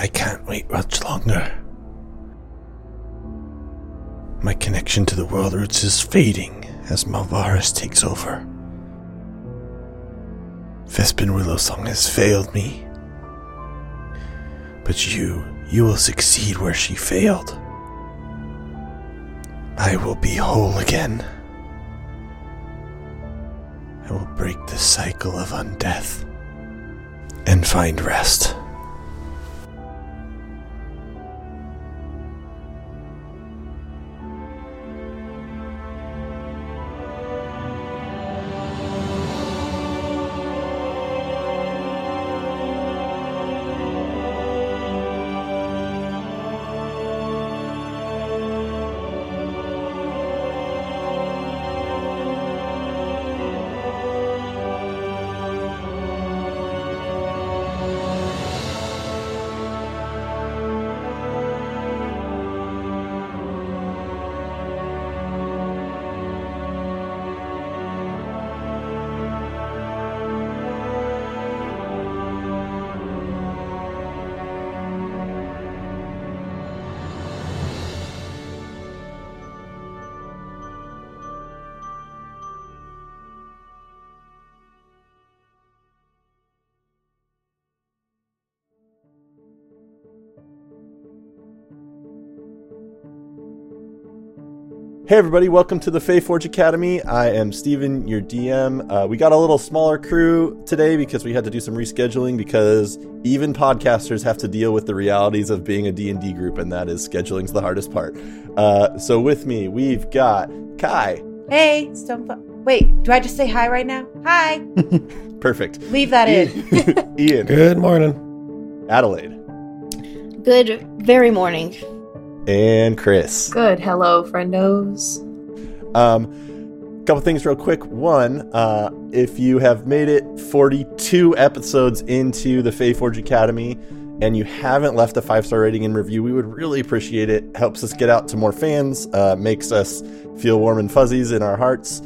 I can't wait much longer. My connection to the world roots is fading as Malvaris takes over. Vespin Willowsong has failed me. But you, you will succeed where she failed. I will be whole again. I will break the cycle of undeath and find rest. Hey everybody, welcome to the Fae Forge Academy. I am Steven, your DM. Uh, we got a little smaller crew today because we had to do some rescheduling because even podcasters have to deal with the realities of being a D&D group and that is scheduling's the hardest part. Uh, so with me, we've got Kai. Hey, Stonefo- Wait, do I just say hi right now? Hi. Perfect. Leave that in. Ian. Good morning. Adelaide. Good very morning. And Chris. Good. Hello, friendos. Um, couple things real quick. One, uh, if you have made it 42 episodes into the Fae Forge Academy and you haven't left a five star rating and review, we would really appreciate it. Helps us get out to more fans, uh, makes us feel warm and fuzzies in our hearts.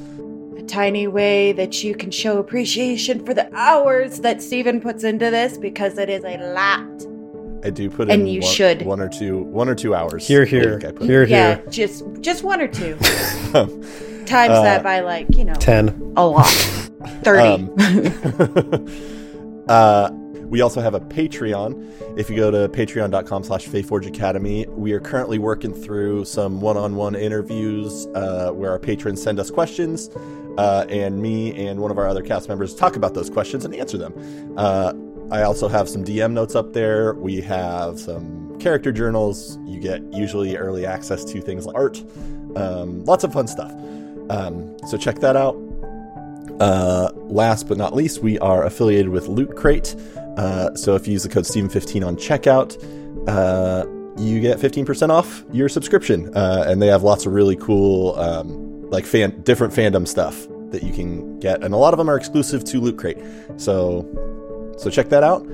A tiny way that you can show appreciation for the hours that Steven puts into this because it is a lot. I do put And in you one, should. one or two one or two hours. Here, a here. I put. Here, yeah, here. just just one or two. Um, Times Uh, that by like, you know, 10. a lot. 30. Um, uh, we also have a Patreon. If you go to patreon.com slash Faeforge Academy, we are currently working through some one-on-one interviews uh, where our patrons send us questions, uh, and me and one of our other cast members talk about those questions and answer them. Uh, I also have some DM notes up there. We have some character journals. You get usually early access to things like art. Um, lots of fun stuff. Um, so check that out. Uh, last but not least, we are affiliated with Loot Crate. Uh, so if you use the code Steven15 on checkout, uh, you get 15% off your subscription. Uh, and they have lots of really cool, um, like fan- different fandom stuff that you can get. And a lot of them are exclusive to Loot Crate. So, so check that out.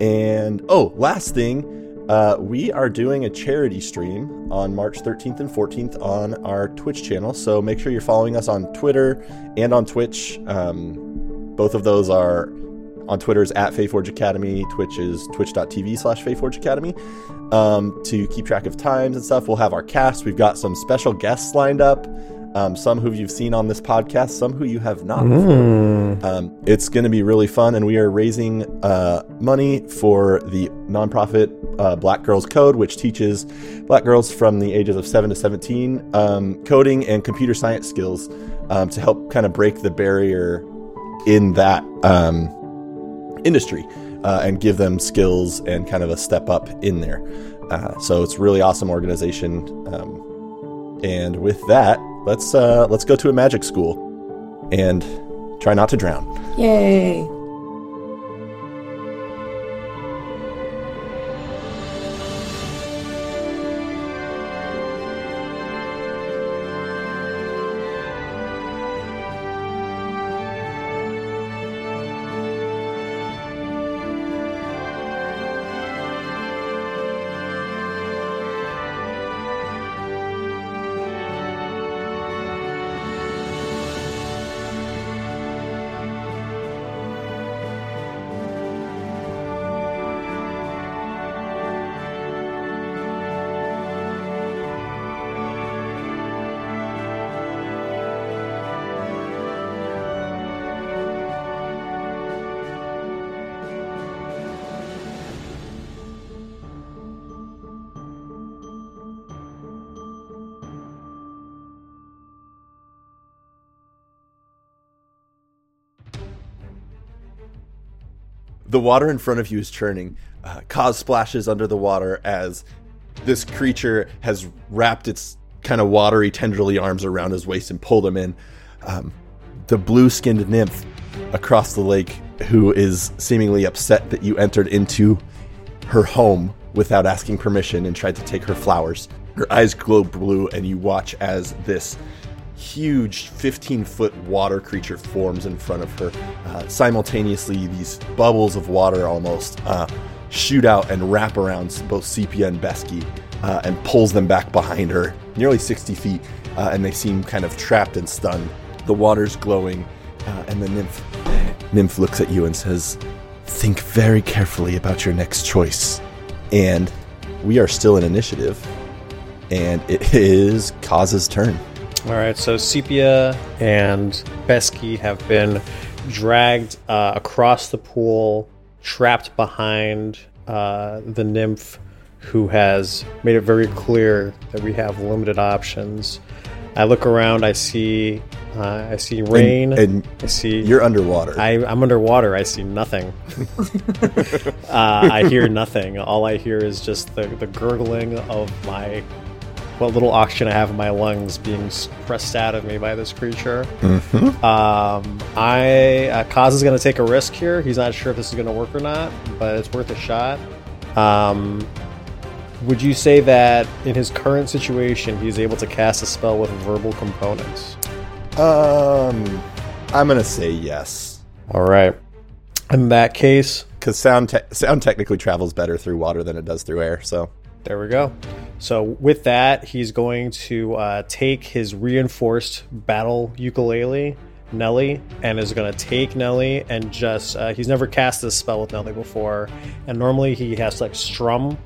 And oh, last thing, uh, we are doing a charity stream on March 13th and 14th on our Twitch channel. So make sure you're following us on Twitter and on Twitch. Um, both of those are on Twitter is at FaeForge Academy. Twitch is twitch.tv slash FaeForge Academy. Um, to keep track of times and stuff, we'll have our cast. We've got some special guests lined up. Um, some who you've seen on this podcast, some who you have not. Mm. Um, it's going to be really fun, and we are raising uh, money for the nonprofit uh, Black Girls Code, which teaches black girls from the ages of 7 to 17 um, coding and computer science skills um, to help kind of break the barrier in that um, industry uh, and give them skills and kind of a step up in there. Uh, so it's a really awesome organization. Um, and with that, let's uh, let's go to a magic school and try not to drown. Yay. The water in front of you is churning. Uh, splashes under the water as this creature has wrapped its kind of watery, tenderly arms around his waist and pulled him in. Um, the blue skinned nymph across the lake, who is seemingly upset that you entered into her home without asking permission and tried to take her flowers. Her eyes glow blue, and you watch as this huge 15 foot water creature forms in front of her. Uh, simultaneously, these bubbles of water almost uh, shoot out and wrap around both Sepia and Besky uh, and pulls them back behind her, nearly 60 feet, uh, and they seem kind of trapped and stunned. The water's glowing, uh, and the nymph, nymph looks at you and says, Think very carefully about your next choice. And we are still in initiative, and it is Kaz's turn. All right, so Sepia and Besky have been dragged uh, across the pool, trapped behind uh, the nymph, who has made it very clear that we have limited options. I look around, I see, uh, I see rain, and I see You're underwater. I, I'm underwater. I see nothing. uh, I hear nothing. All I hear is just the, the gurgling of my what little oxygen I have in my lungs being pressed out of me by this creature. Mhm. Um, I uh, Kaz is going to take a risk here. He's not sure if this is going to work or not, but it's worth a shot. Um, would you say that in his current situation, he's able to cast a spell with verbal components? Um, I'm gonna say yes All right. In that case, because sound te- sound technically travels better through water than it does through air. So There we go. So with that, he's going to uh, take his reinforced battle ukulele, Nelly, and is going to take Nelly and just. Uh, he's never cast this spell with Nelly before, and normally he has to like strum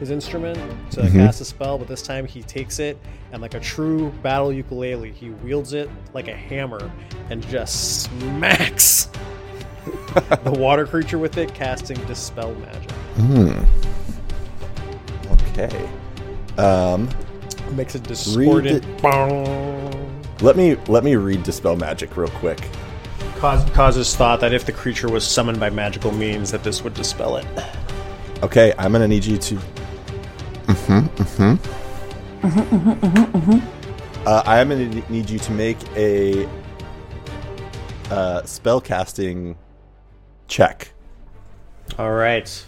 his instrument to Mhm. cast a spell, but this time he takes it and like a true battle ukulele, he wields it like a hammer and just smacks the water creature with it, casting dispel magic. Hmm. Okay. Um, Makes a discordant it. bong. let me let me read dispel magic real quick. Kaz, Kaz's thought that if the creature was summoned by magical means, that this would dispel it. Okay, I'm gonna need you to. Mm-hmm. Mm-hmm. Uh, I am gonna need you to make a uh, spell casting check. All right.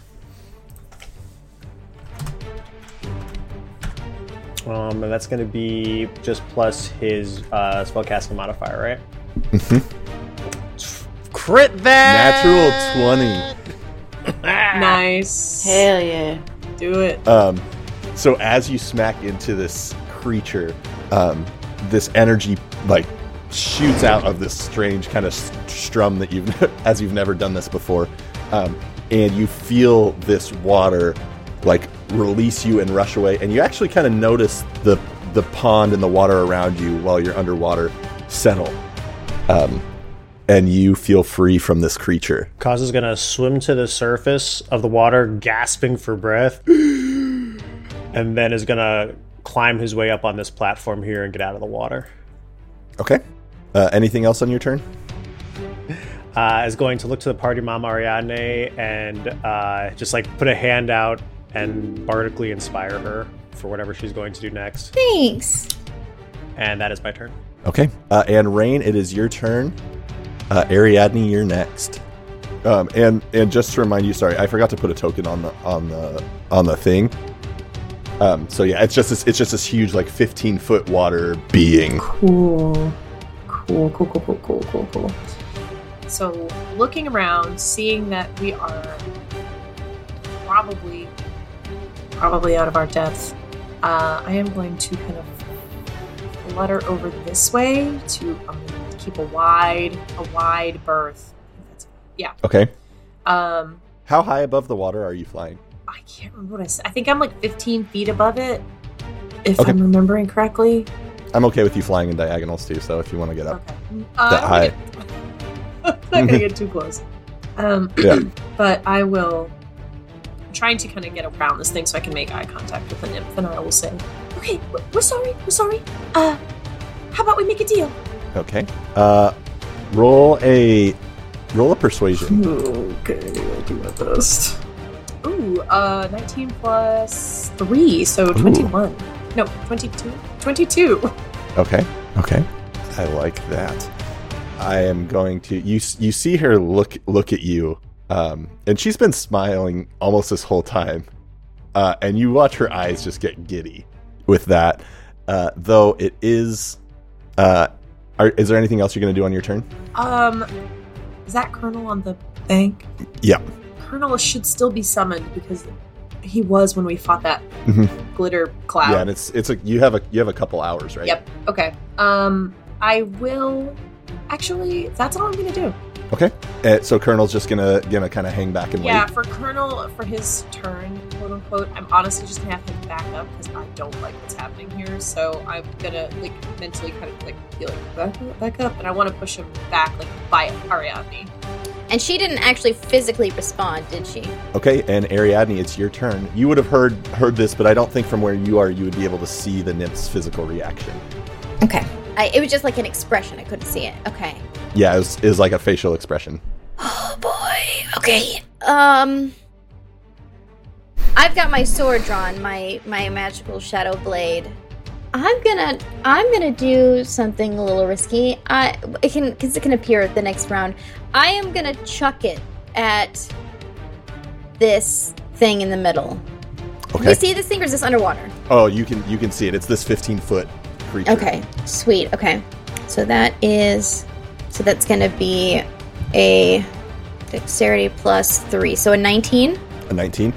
Um, and that's going to be just plus his uh, spellcasting modifier, right? Mm-hmm. Crit that! Natural twenty. Nice. Hell yeah. Do it. Um, so as you smack into this creature, um, this energy like shoots out of this strange kind of strum that you've as you've never done this before, um, and you feel this water like release you and rush away, and you actually kind of notice the the pond and the water around you while you're underwater settle, um, and you feel free from this creature. Kaz is going to swim to the surface of the water, gasping for breath, and then is going to climb his way up on this platform here and get out of the water. Okay. Uh, anything else on your turn? uh, is going to look to the party mom Ariadne and uh, just like put a hand out and bardically inspire her for whatever she's going to do next. Thanks. And that is my turn. Okay. Uh, and Rain, it is your turn. Uh, Ariadne, you're next. Um, and and just to remind you, sorry, I forgot to put a token on the on the on the thing. Um, so yeah, it's just this, it's just this huge like 15 foot water being. Cool. Cool, cool, cool, cool, cool, cool, cool. So, looking around, seeing that we are probably probably out of our depth, uh, I am going to kind of flutter over this way to um, keep a wide a wide berth. Yeah. Okay. Um, How high above the water are you flying? I can't remember what I said. I think I'm like 15 feet above it, if Okay. I'm remembering correctly. I'm okay with you flying in diagonals too. So if you want to get up, Okay. Uh, That I'm high. get- not gonna get too close. Um, Yeah. but I will. I'm trying to kind of get around this thing so I can make eye contact with the nymph, and I will say, "Okay, we're sorry, we're sorry. Uh, how about we make a deal? okay. Uh, roll a Roll a persuasion. Okay, I'll do my best. Ooh, uh, 19 plus 3, so 21. No, 22? 22! Okay. Okay. I like that. I am going to you. You see her look look at you, um, and she's been smiling almost this whole time, uh, and you watch her eyes just get giddy with that. Uh, though it is, uh, are, is there anything else you're going to do on your turn? Um, is that Colonel on the bank? Yeah. Colonel should still be summoned because he was when we fought that Mhm. glitter cloud. Yeah, and it's it's a you have a you have a couple hours, right? Yep. Okay. Um, I will. Actually, that's all I'm gonna do. Okay. Uh, so Colonel's just gonna gonna kind of hang back and Yeah, wait. Yeah, for Colonel, for his turn, quote unquote, I'm honestly just gonna have him back up because I don't like what's happening here. So I'm gonna like mentally kind of like be like back up, back up, and I want to push him back like by Ariadne. And she didn't actually physically respond, did she? Okay, and Ariadne, it's your turn. You would have heard heard this, but I don't think from where you are you would be able to see the nymph's physical reaction. Okay. I, it was just like an expression. I couldn't see it. Okay. Yeah, it was, it was like a facial expression. Oh boy. Okay. Um. I've got my sword drawn, my my magical shadow blade. I'm gonna I'm gonna do something a little risky. I it can because it can appear at the next round. I am gonna chuck it at this thing in the middle. Okay. you see this thing or is this underwater? Oh, you can you can see it. It's this 15 foot creature. Okay, sweet. Okay, so that is so that's gonna be a dexterity plus three, so a nineteen. A 19.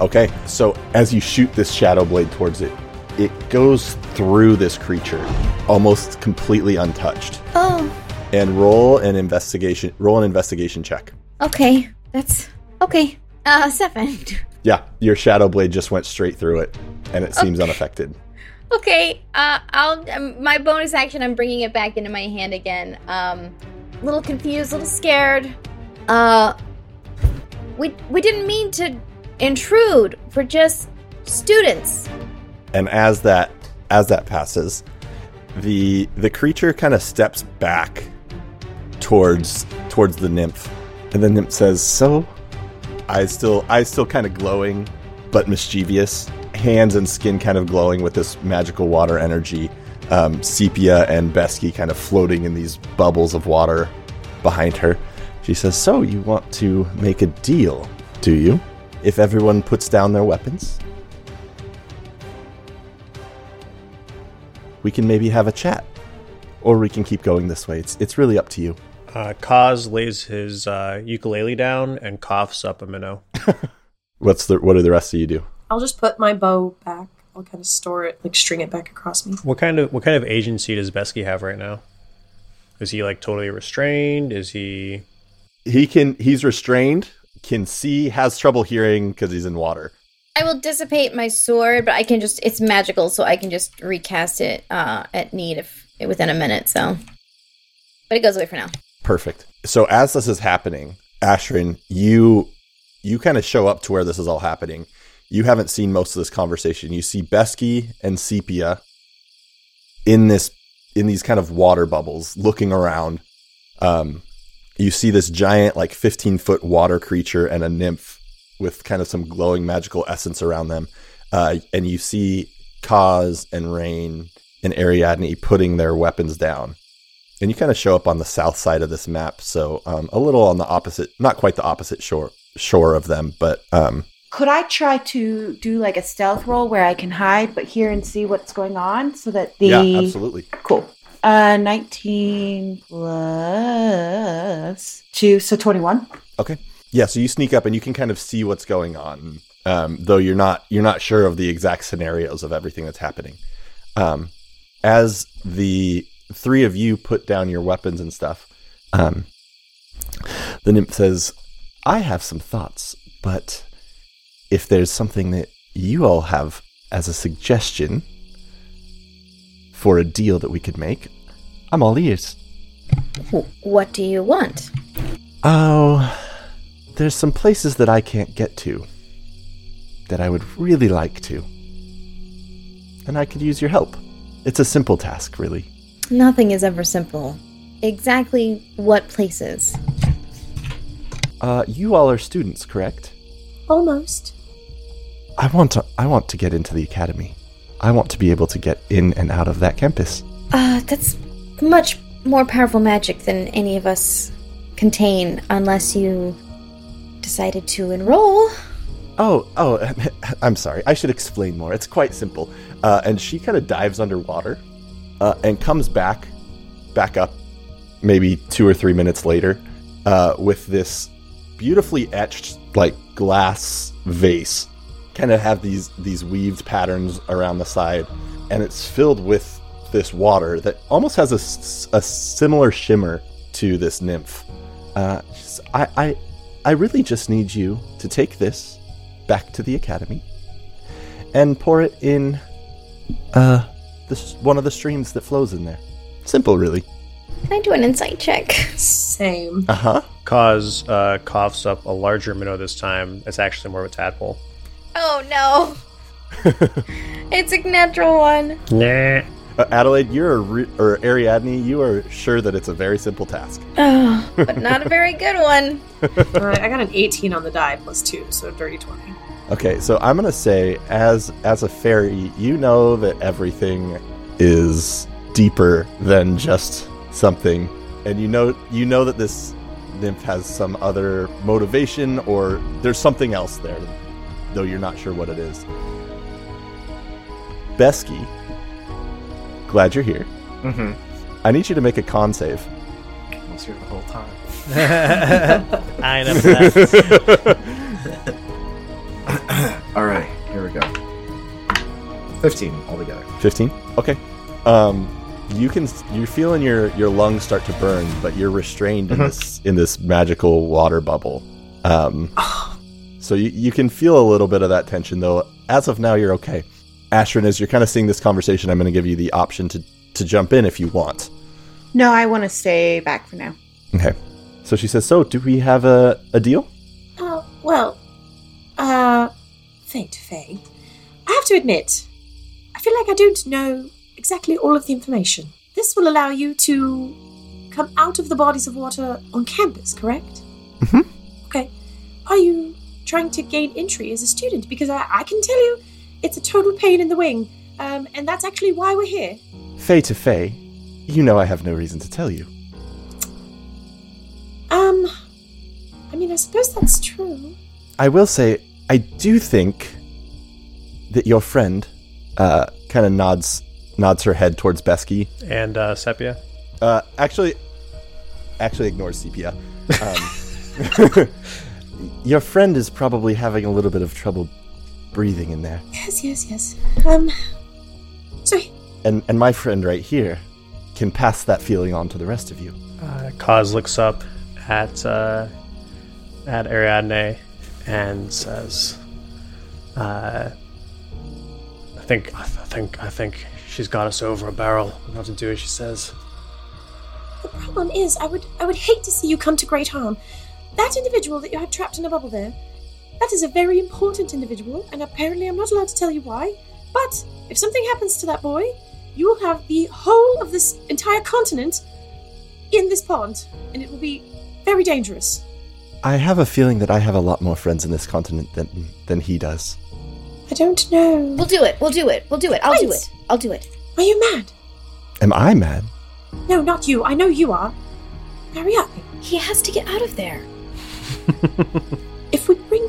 Okay, so as you shoot this shadow blade towards it, it goes through this creature, almost completely untouched. Oh, And roll an investigation. Roll an investigation check. okay, that's okay. Uh, seven. Yeah, your shadow blade just went straight through it, and it seems unaffected. Okay, uh, I'll um, my bonus action. I'm bringing it back into my hand again. Um, a little confused, a little scared. Uh, we we didn't mean to intrude. We're just students. and as that as that passes the the creature kind of steps back towards towards the nymph and the nymph says so I still I still kind of glowing but mischievous hands and skin kind of glowing with this magical water energy um, sepia and besky kind of floating in these bubbles of water behind her she says so you want to make a deal do you if everyone puts down their weapons we can maybe have a chat. Or we can keep going this way. It's it's really up to you. Uh, Kaz lays his uh, ukulele down and coughs up a minnow. What's the what do the rest of you do? I'll just put my bow back. I'll kind of store it, like string it back across me. What kind of what kind of agency does Besky have right now? Is he like totally restrained? Is he? He can he's restrained, can see, has trouble hearing because he's in water. I will dissipate my sword, but I can just it's magical, so I can just recast it uh at need if within a minute, so but it goes away for now. Perfect. So as this is happening, Ashrin, you you kind of show up to where this is all happening. You haven't seen most of this conversation. You see Besky and Sepia in this in these kind of water bubbles, looking around. Um, you see this giant, like 15 foot water creature and a nymph with kind of some glowing magical essence around them. Uh, and you see Kaz and Rain and Ariadne putting their weapons down and you kind of show up on the south side of this map, so um, a little on the opposite, not quite the opposite shore shore of them, but um, Could I try to do like a stealth roll where I can hide but hear and see what's going on so that the yeah, absolutely. Cool. Uh 19 plus 2 so 21. Okay, yeah. So you sneak up and you can kind of see what's going on, um, though you're not you're not sure of the exact scenarios of everything that's happening. Um, as the three of you put down your weapons and stuff, um, the nymph says, "I have some thoughts, but if there's something that you all have as a suggestion for a deal that we could make, I'm all ears." What do you want? Oh, there's some places that I can't get to that I would really like to. And I could use your help. It's a simple task, really. Nothing is ever simple. Exactly what places? Uh, you all are students, correct? Almost. I want to. I want to get into the academy. I want to be able to get in and out of that campus. Uh, that's much more powerful magic than any of us contain, unless you decided to enroll. Oh, oh, I'm sorry. I should explain more. It's quite simple. Uh, and she kind of dives underwater uh, and comes back, back up, maybe two or three minutes later, uh, with this beautifully etched, like glass vase. Kind of have these these weaved patterns around the side, and it's filled with this water that almost has a, a similar shimmer to this nymph. Uh, I, I, I really just need you to take this back to the academy and pour it in uh this one of the streams that flows in there. Simple, really. Can I do an insight check? Same. Uh huh. Kaz uh, coughs up a larger minnow this time. It's actually more of a tadpole. Oh no! it's a natural one. Nah. Uh, Adelaide, you're a re- or Ariadne, you are sure that it's a very simple task. Oh, but not a very good one. Alright, I got an 18 on the die plus 2, so a dirty 20. Okay, so I'm gonna say, as as a fairy, you know that everything is deeper than just something, and you know you know that this nymph has some other motivation, or there's something else there, though you're not sure what it is. Besky, glad you're here. Mm-hmm. I need you to make a con save. I was here the whole time. I know that. All right, here we go. Fifteen altogether. 15 okay um you can you're feeling your your lungs start to burn but you're restrained in this in this magical water bubble um so you, you can feel a little bit of that tension though as of now you're okay ashrin as you're kind of seeing this conversation i'm going to give you the option to to jump in if you want No, I want to stay back for now. okay so she says so do we have a, a deal Oh, well, uh, Fate Faye. I have to admit, I feel like I don't know exactly all of the information. This will allow you to come out of the bodies of water on campus, correct? Mhm. Okay. Are you trying to gain entry as a student? Because I, I can tell you, it's a total pain in the wing, um, and that's actually why we're here. Fae to Fae, you know I have no reason to tell you. Um, I mean, I suppose that's true. I will say, I do think that your friend uh, kind of nods nods her head towards Besky. and uh, Sepia. Uh, actually, actually ignores Sepia. Um, your friend is probably having a little bit of trouble breathing in there, Yes, yes, yes. Um, so and and my friend right here can pass that feeling on to the rest of you. Uh, Kaz looks up at uh, at Ariadne and says, uh, "I think, I think, I think she's got us over a barrel. We have to do as she says." The problem is, I would I would hate to see you come to great harm. That individual that you had trapped in a bubble there, that is a very important individual, and apparently I'm not allowed to tell you why. But if something happens to that boy, you will have the whole of this entire continent in this pond, and it will be very dangerous. I have a feeling that I have a lot more friends in this continent than than he does. I don't know. We'll do it. We'll do it. We'll do it. I'll do it. I'll do it. Are you mad? Am I mad? No, not you. I know you are. Hurry up. He has to get out of there. If we bring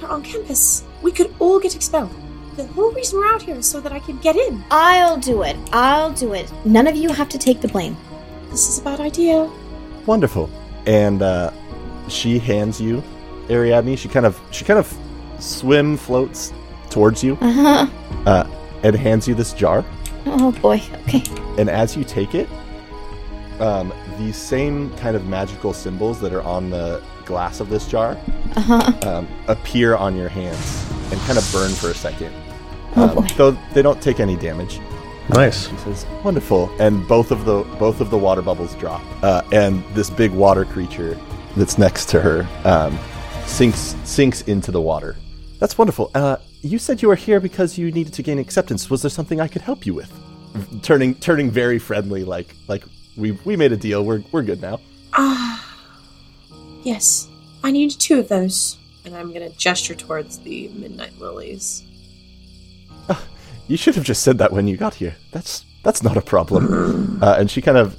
her on campus, we could all get expelled. The whole reason we're out here is so that I can get in. I'll do it. I'll do it. None of you have to take the blame. This is a bad idea. Wonderful. And uh, she hands you Ariadne. She kind of she kind of swim floats towards you Uh huh. uh, and hands you this jar. Oh boy. Okay. And as you take it, um, these same kind of magical symbols that are on the glass of this jar Uh huh. um, appear on your hands and kind of burn for a second. Oh, Um, boy. though they don't take any damage. Nice. She says, "Wonderful," and both of the both of the water bubbles drop, uh, and this big water creature that's next to her um, sinks sinks into the water. That's wonderful. Uh, you said you were here because you needed to gain acceptance. Was there something I could help you with? Turning turning very friendly, like like we we made a deal. We're we're good now. Ah, yes. I need two of those. And I'm gonna gesture towards the midnight lilies. You should have just said that when you got here. That's that's not a problem. Uh, and she kind of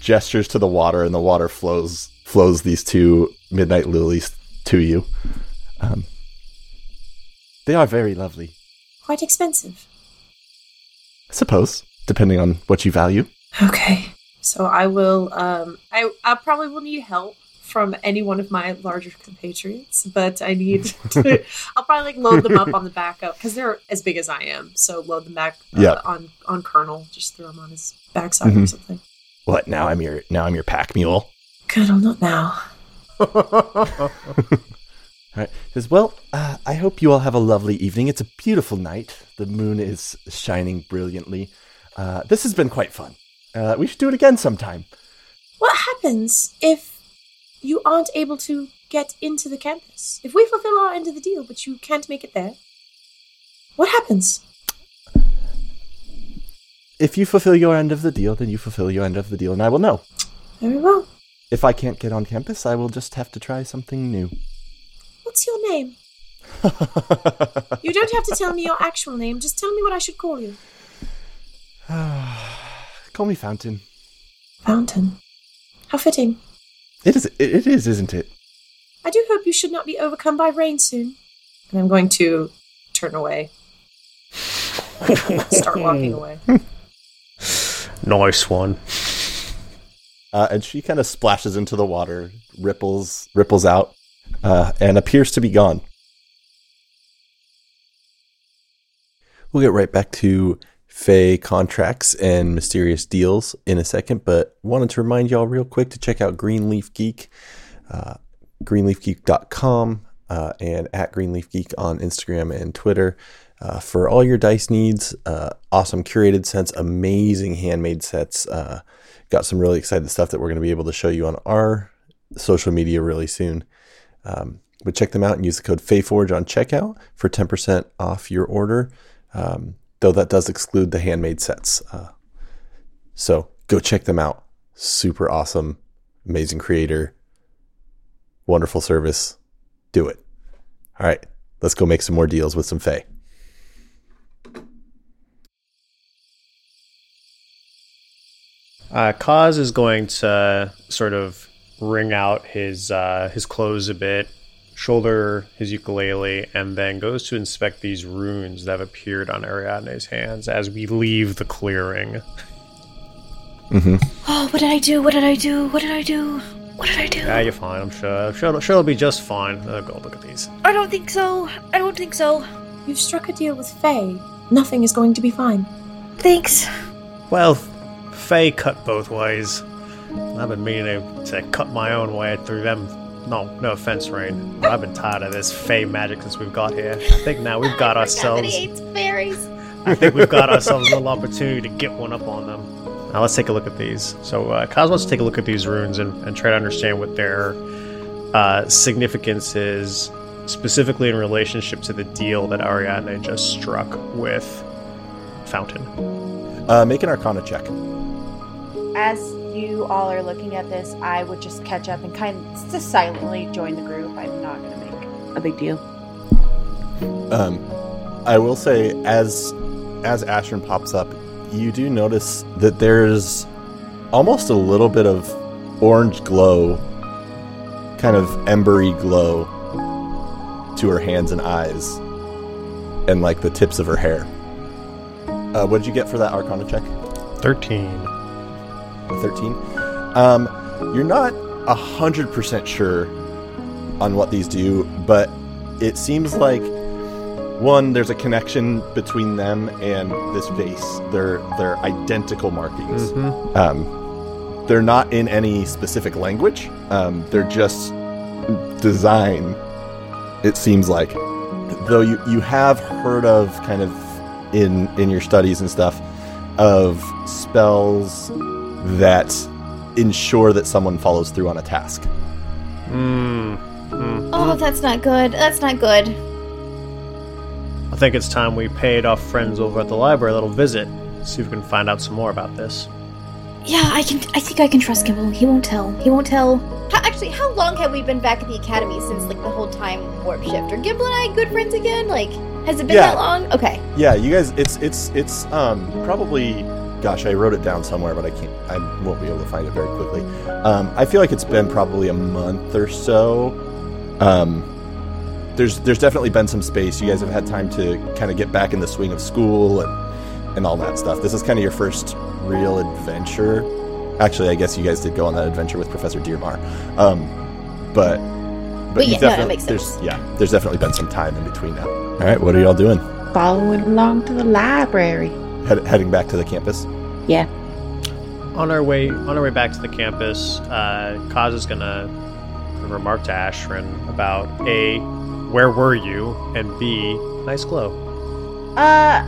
gestures to the water, and the water flows flows these two midnight lilies to you. Um, they are very lovely, Quite expensive. I suppose, depending on what you value. Okay. So I will um I I probably will need help from any one of my larger compatriots, but I need to I'll probably like load them up on the back up because they're as big as I am. So load them back uh, Yeah. on on Colonel, just throw them on his backside or Mhm. something. What now? I'm your now I'm your pack mule. Colonel, not now. All right. Says, well, uh, I hope you all have a lovely evening. It's a beautiful night. The moon is shining brilliantly. Uh, this has been quite fun. Uh, we should do it again sometime. What happens if you aren't able to get into the campus? If we fulfill our end of the deal, but you can't make it there, what happens? If you fulfill your end of the deal, then you fulfill your end of the deal, and I will know. Very well. If I can't get on campus, I will just have to try something new. What's your name? You don't have to tell me your actual name. Just tell me what I should call you. Call me Fountain. Fountain. How fitting. It is. It, it is, isn't it? I do hope you should not be overcome by rain soon. And I'm going to turn away. Start walking away. Nice one. Uh, and she kind of splashes into the water, ripples, ripples out, uh, and appears to be gone. We'll get right back to Fey contracts and mysterious deals in a second, but wanted to remind y'all real quick to check out Greenleaf Geek, uh, greenleafgeek.com, uh, and at Greenleaf Geek on Instagram and Twitter. Uh, for all your dice needs, uh, awesome curated sets, amazing handmade sets. Uh, got some really exciting stuff that we're going to be able to show you on our social media really soon. Um, but check them out and use the code FAEFORGE on checkout for 10% off your order, um, though that does exclude the handmade sets. Uh, so go check them out. Super awesome, amazing creator, wonderful service. Do it. All right, let's go make some more deals with some Fae. Uh, Kaz is going to sort of wring out his uh, his clothes a bit, shoulder his ukulele, and then goes to inspect these runes that have appeared on Ariadne's hands as we leave the clearing. Mm-hmm. Oh, what did I do? What did I do? What did I do? What did I do? Yeah, you're fine. I'm sure. I'm sure, it'll- sure it'll be just fine. Uh, go look at these. I don't think so. I don't think so. You've struck a deal with Fae. Nothing is going to be fine. Thanks. Well, Fae cut both ways. I've been meaning to, to cut my own way through them. No, no offense, Rain. But I've been tired of this Fae magic since we've got here. I think now we've got I ourselves. he hates fairies. I think we've got ourselves a little opportunity to get one up on them. Now let's take a look at these. So uh, Kaz wants to take a look at these runes and, and try to understand what their uh, significance is, specifically in relationship to the deal that Ariadne just struck with Fountain. Uh, make an Arcana check. As you all are looking at this, I would just catch up and kind of just silently join the group. I'm not going to make a big deal. Um, I will say, as as Ashrin pops up, you do notice that there's almost a little bit of orange glow, kind of embery glow, to her hands and eyes, and like the tips of her hair. Uh, what did you get for that Arcana check? 13. A 13. Um, you're not a hundred percent sure on what these do, but it seems like one, there's a connection between them and this vase. They're they're identical markings. Mm-hmm. Um, they're not in any specific language. Um, they're just design. It seems like, though you you have heard of kind of in in your studies and stuff of spells that ensure that someone follows through on a task. Mm. Mm. Oh, that's not good. That's not good. I think it's time we paid our friends over at the library a little visit. See if we can find out some more about this. Yeah, I can. I think I can trust Gimbal. He won't tell. He won't tell. How, actually, how long have we been back at the academy since like the whole time warp shift? Are Gimble and I good friends again? Like, has it been Yeah. that long? Okay. Yeah, you guys, it's it's it's um probably. Gosh, I wrote it down somewhere, but I can't. I won't be able to find it very quickly. Um, I feel like it's been probably a month or so. Um, there's there's definitely been some space. You guys have had time to kind of get back in the swing of school and and all that stuff. This is kind of your first real adventure. Actually, I guess you guys did go on that adventure with Professor Dearmar. Um, but but But you've yeah, no, that definitely- makes there's sense. yeah, there's definitely been some time in between now. All right, what are y'all doing? Following along to the library. Head, heading back to the campus. Yeah. On our way on our way back to the campus, uh, Kaz is gonna remark to Ashrin about a where were you and b nice glow. Uh,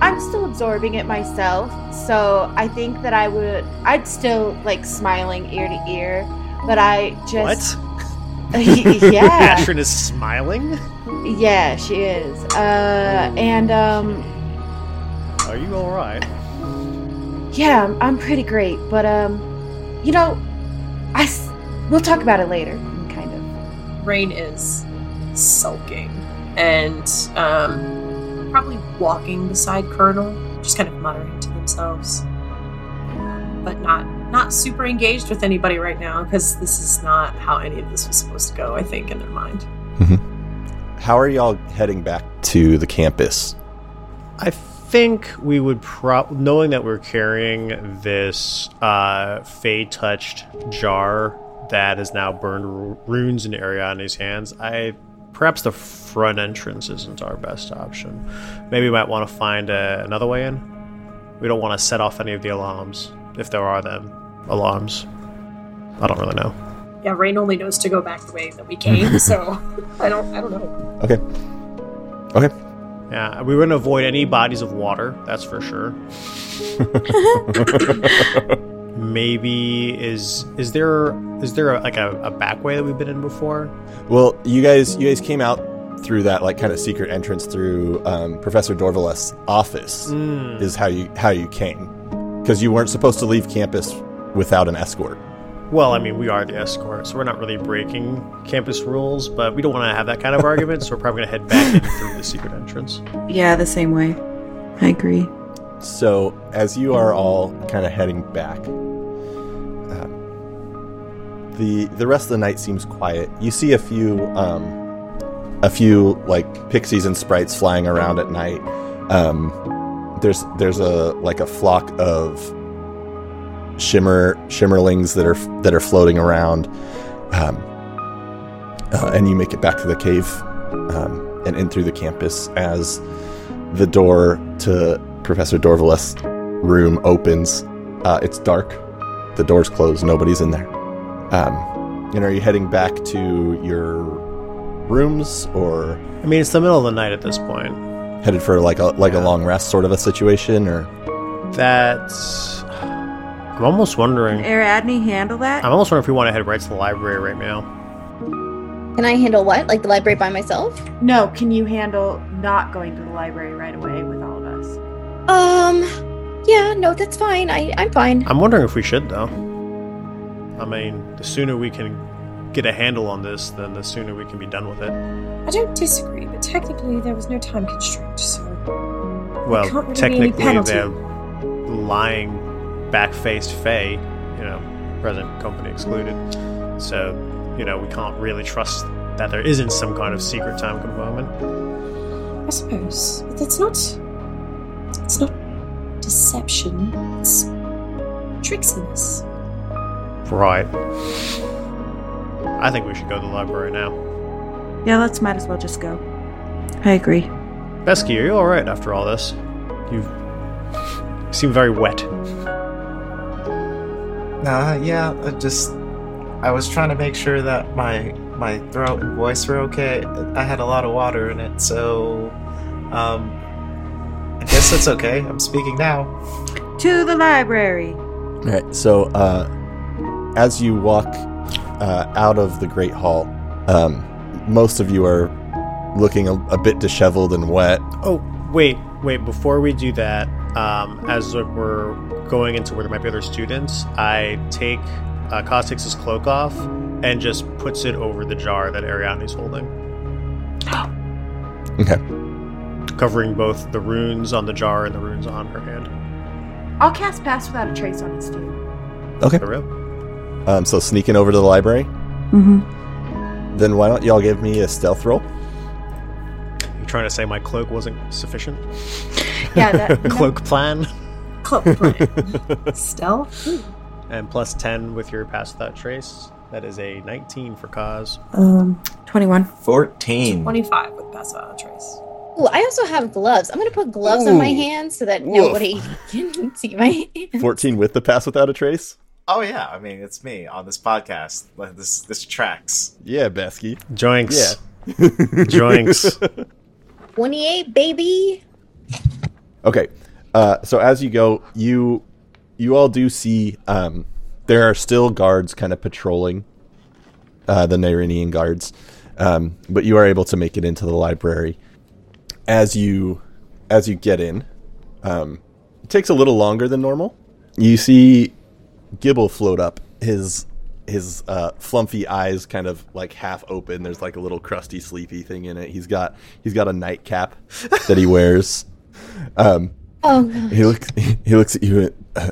I'm still absorbing it myself, so I think that I would. I'd still like smiling ear to ear, but I just. yeah, Ashrin is smiling. yeah, she is. Uh, and um, Are you all right? yeah, I'm, I'm pretty great, but um, you know, I s- we'll talk about it later. Kind of. Rain is sulking and um, probably walking beside Colonel, just kind of muttering to themselves, but not not super engaged with anybody right now because this is not how any of this was supposed to go. I think in their mind. How are y'all heading back to the campus? I think we would pro knowing that we're carrying this uh fey touched jar that has now burned ru- runes in Ariadne's hands. I perhaps the front entrance isn't our best option. Maybe we might want to find uh, another way in. We don't want to set off any of the alarms if there are them alarms. I don't really know. Yeah, Rain only knows to go back the way that we came, so I don't I don't know. Okay. Okay. Yeah, we to avoid any bodies of water. That's for sure. Maybe is is there is there a, like a, a back way that we've been in before? Well, you guys, you guys came out through that like kind of secret entrance through um, Professor Dorvalus' office. Mm. Is how you how you came because you weren't supposed to leave campus without an escort. Well, I mean, we are the escort, so we're not really breaking campus rules, but we don't want to have that kind of argument, so we're probably gonna head back in through the secret entrance. Yeah, the same way. I agree. So as you are all kind of heading back, uh, the the rest of the night seems quiet. You see a few um, a few like pixies and sprites flying around at night. Um, there's there's a like a flock of shimmer shimmerlings that are that are floating around, um, uh, and you make it back to the cave um, and in through the campus as the door to Professor Dorvalus' room opens. Uh, it's dark. The door's closed. Nobody's in there. Um, and are you heading back to your rooms or I mean, it's the middle of the night at this point. headed for like a like a long rest sort of a situation? Or That's. I'm almost wondering. Ariadne, handle that. I'm almost wondering if we want to head right to the library right now. Can I handle what? Like the library by myself? No, can you handle not going to the library right away with all of us? Um. Yeah. No, that's fine. I I'm fine. I'm wondering if we should, though. I mean, the sooner we can get a handle on this, then the sooner we can be done with it. I don't disagree, but technically there was no time constraint, so Well, can't really be any technically, penalty. they're lying back-faced Fae, you know, present company excluded. So, you know, we can't really trust that there isn't some kind of secret time compartment. I suppose. But that's not it's not deception, it's tricksiness. Right. I think we should go to the library now. Yeah, let's might as well just go. I agree. Besky, are you alright after all this? You seem very wet. Nah, yeah, I just I was trying to make sure that my my throat and voice were okay. I had a lot of water in it, so um I guess that's okay. I'm speaking now. To the library. all right. So uh, as you walk uh, out of the great hall, um, most of you are looking a, a bit disheveled and wet. Oh, wait, wait, before we do that, um, as we're going into where there might be other students, I take uh, Kaz takes his cloak off and just puts it over the jar that Ariadne's holding, Okay. covering both the runes on the jar and the runes on her hand. I'll cast Pass Without a Trace on his too. Okay. For real? Um, so sneaking over to the library. Mm-hmm. Then why don't y'all give me a stealth roll? You trying to say my cloak wasn't sufficient? Yeah, that, Cloak plan Cloak plan. Stealth? And plus ten with your pass without trace. That is a nineteen for Kaz. Um, 21. 14. 25 with Pass Without Trace. Ooh, I also have gloves. I'm gonna put gloves on my hands so that Woof. nobody can see my hands. 14 with the pass without a trace? Oh yeah, I mean it's me on this podcast. This this tracks. Yeah, Besky. Joinks. Yeah. Joinks. 28, baby. Okay. Uh, so as you go, you you all do see um, there are still guards kind of patrolling uh, the Nyrinian guards, um, but you are able to make it into the library. As you as you get in, um, it takes a little longer than normal. You see Gibble float up. His his uh, flumpy eyes kind of like half open. There's like a little crusty, sleepy thing in it. He's got he's got a nightcap that he wears. Um, Oh, God. he looks. He looks at you. Uh,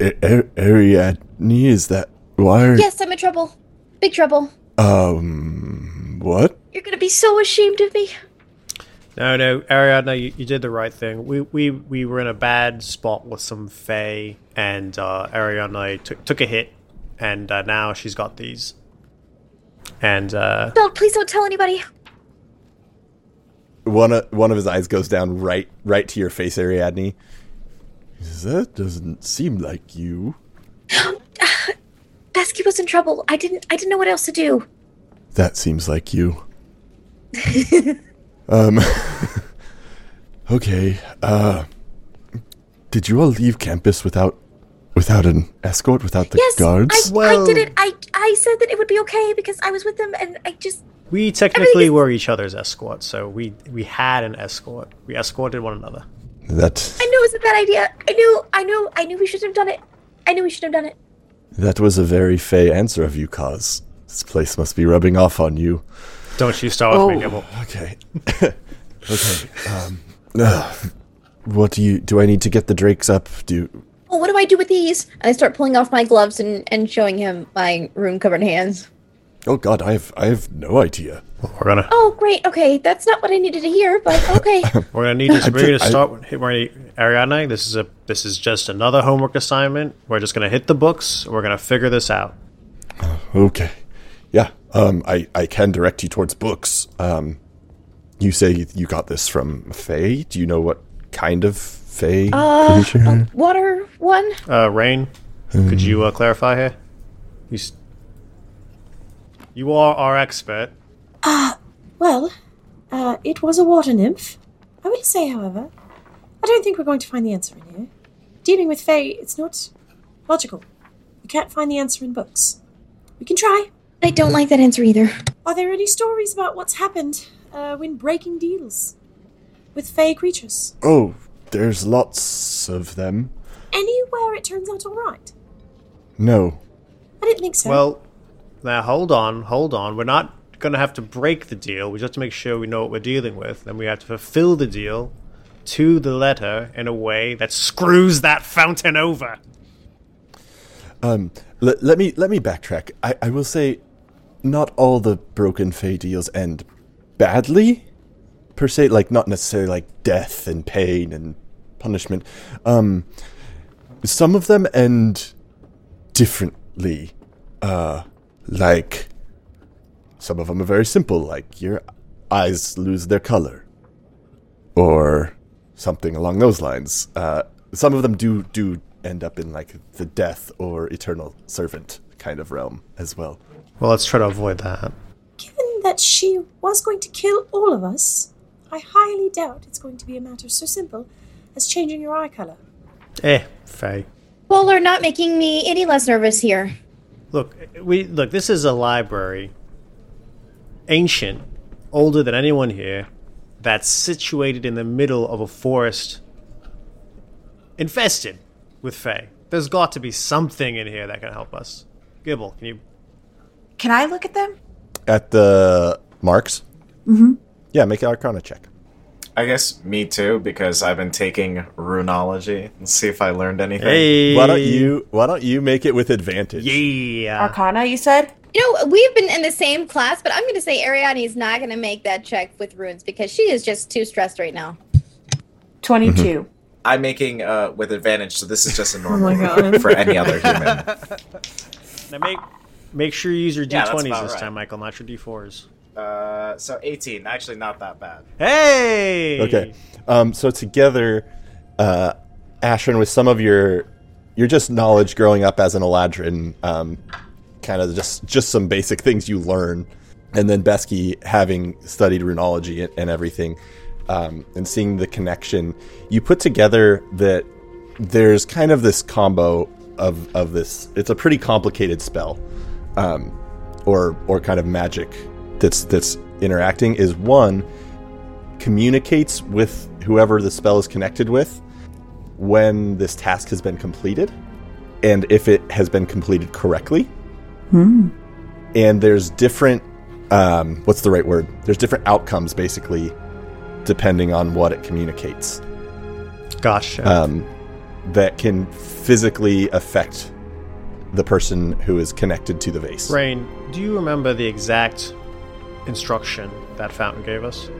Ar- Ariadne, is that why? Are, Yes, I'm in trouble. Big trouble. Um. What? You're gonna be so ashamed of me. No, no, Ariadne, you, you did the right thing. We, we we were in a bad spot with some Fae, and uh, Ariadne took took a hit, and uh, now she's got these. And uh, No, please don't tell anybody. One of one of his eyes goes down right right to your face, Ariadne. That doesn't seem like you. Besky was in trouble. I didn't. I didn't know what else to do. That seems like you. um. okay. Uh. Did you all leave campus without without an escort, without the Yes, guards? I, Well- I did it. I I said that it would be okay because I was with them, and I just we technically Everything is- were each other's escort, so we we had an escort. We escorted one another. That I knew it was a bad idea. I knew. I knew. I knew we shouldn't have done it. I knew we should have done it. that was a very fey answer of you, cause this place must be rubbing off on you. Don't you start with me, Gibble. Okay. okay. Um. uh, what do you do? I need to get the drakes up. Do you, Well, what do I do with these? And I start pulling off my gloves and, and showing him my rune covered hands. Oh God, I have I have no idea. We're gonna Oh, great. Okay, that's not what I needed to hear, but okay. we're gonna need to we're gonna start. with- We're gonna, Ariadne, this is a this is just another homework assignment. We're just gonna hit the books. We're gonna figure this out. Okay. Yeah. Um. I I can direct you towards books. Um. You say you got this from Fae. Do you know what kind of Fae Uh, creature? water one? Uh, Rain, could you uh, clarify here? You, s- you are our expert. Uh well, uh, it was a water nymph. I will say, however, I don't think we're going to find the answer in here. Dealing with Fae, it's not logical. We can't find the answer in books. We can try. I don't like that answer either. Are there any stories about what's happened uh, when breaking deals with Fae creatures? oh, there's lots of them. Anywhere it turns out all right? No. I didn't think so. Well, now hold on, hold on. We're not going to have to break the deal. We just have to make sure we know what we're dealing with. And we have to fulfill the deal to the letter in a way that screws that fountain over. Um. Let, let me let me backtrack. I I will say, not all the broken Fae deals end badly, per se. Like not necessarily like death and pain and punishment. Um. Some of them end differently. Uh, like some of them are very simple, like your eyes lose their color, or something along those lines. Uh, some of them do do end up in like the death or eternal servant kind of realm as well. Well, let's try to avoid that. Given that she was going to kill all of us, I highly doubt it's going to be a matter so simple as changing your eye color. Eh, Faye. Well, are not making me any less nervous here. Look, we look. This is a library, ancient, older than anyone here, that's situated in the middle of a forest infested with Fae. There's got to be something in here that can help us. Gibble, can you? Can I look at them? At the marks? Mm-hmm. Yeah, make an Arcana check. I guess me too, because I've been taking runology. Let's see if I learned anything. Hey, Why don't you Why don't you make it with advantage? Yeah. Arcana, you said? You know, we've been in the same class, but I'm going to say Ariadne is not going to make that check with runes because she is just too stressed right now. 22. I'm making uh, with advantage, so this is just a Oh normal my god. for any other human. Now make make sure you use your Yeah, d20s about this right. time, Michael, not your d4s. Uh, so 18, actually not that bad. Hey. Okay. Um, so together, uh, Ashrin, with some of your your just knowledge growing up as an Eladrin, um, kind of just just some basic things you learn, and then Besky having studied runology and, and everything, um, and seeing the connection, you put together that there's kind of this combo of of this. It's a pretty complicated spell, um, or or kind of magic that's that's interacting. Is one communicates with whoever the spell is connected with when this task has been completed and if it has been completed correctly. And there's different, um, what's the right word? There's different outcomes basically depending on what it communicates Gosh. um, that can physically affect the person who is connected to the vase. Rain, do you remember the exact instruction that fountain gave us?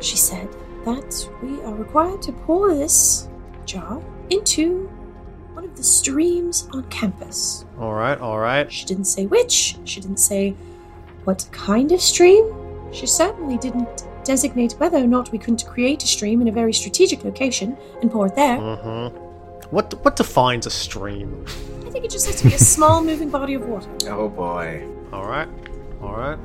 She said that we are required to pour this jar into one of the streams on campus. All right, all right. She didn't say which, she didn't say what kind of stream. She certainly didn't designate whether or not we couldn't create a stream in a very strategic location and pour it there. Mm-hmm. What what defines a stream? I think it just has to be a small moving body of water. Oh boy. All right, all right.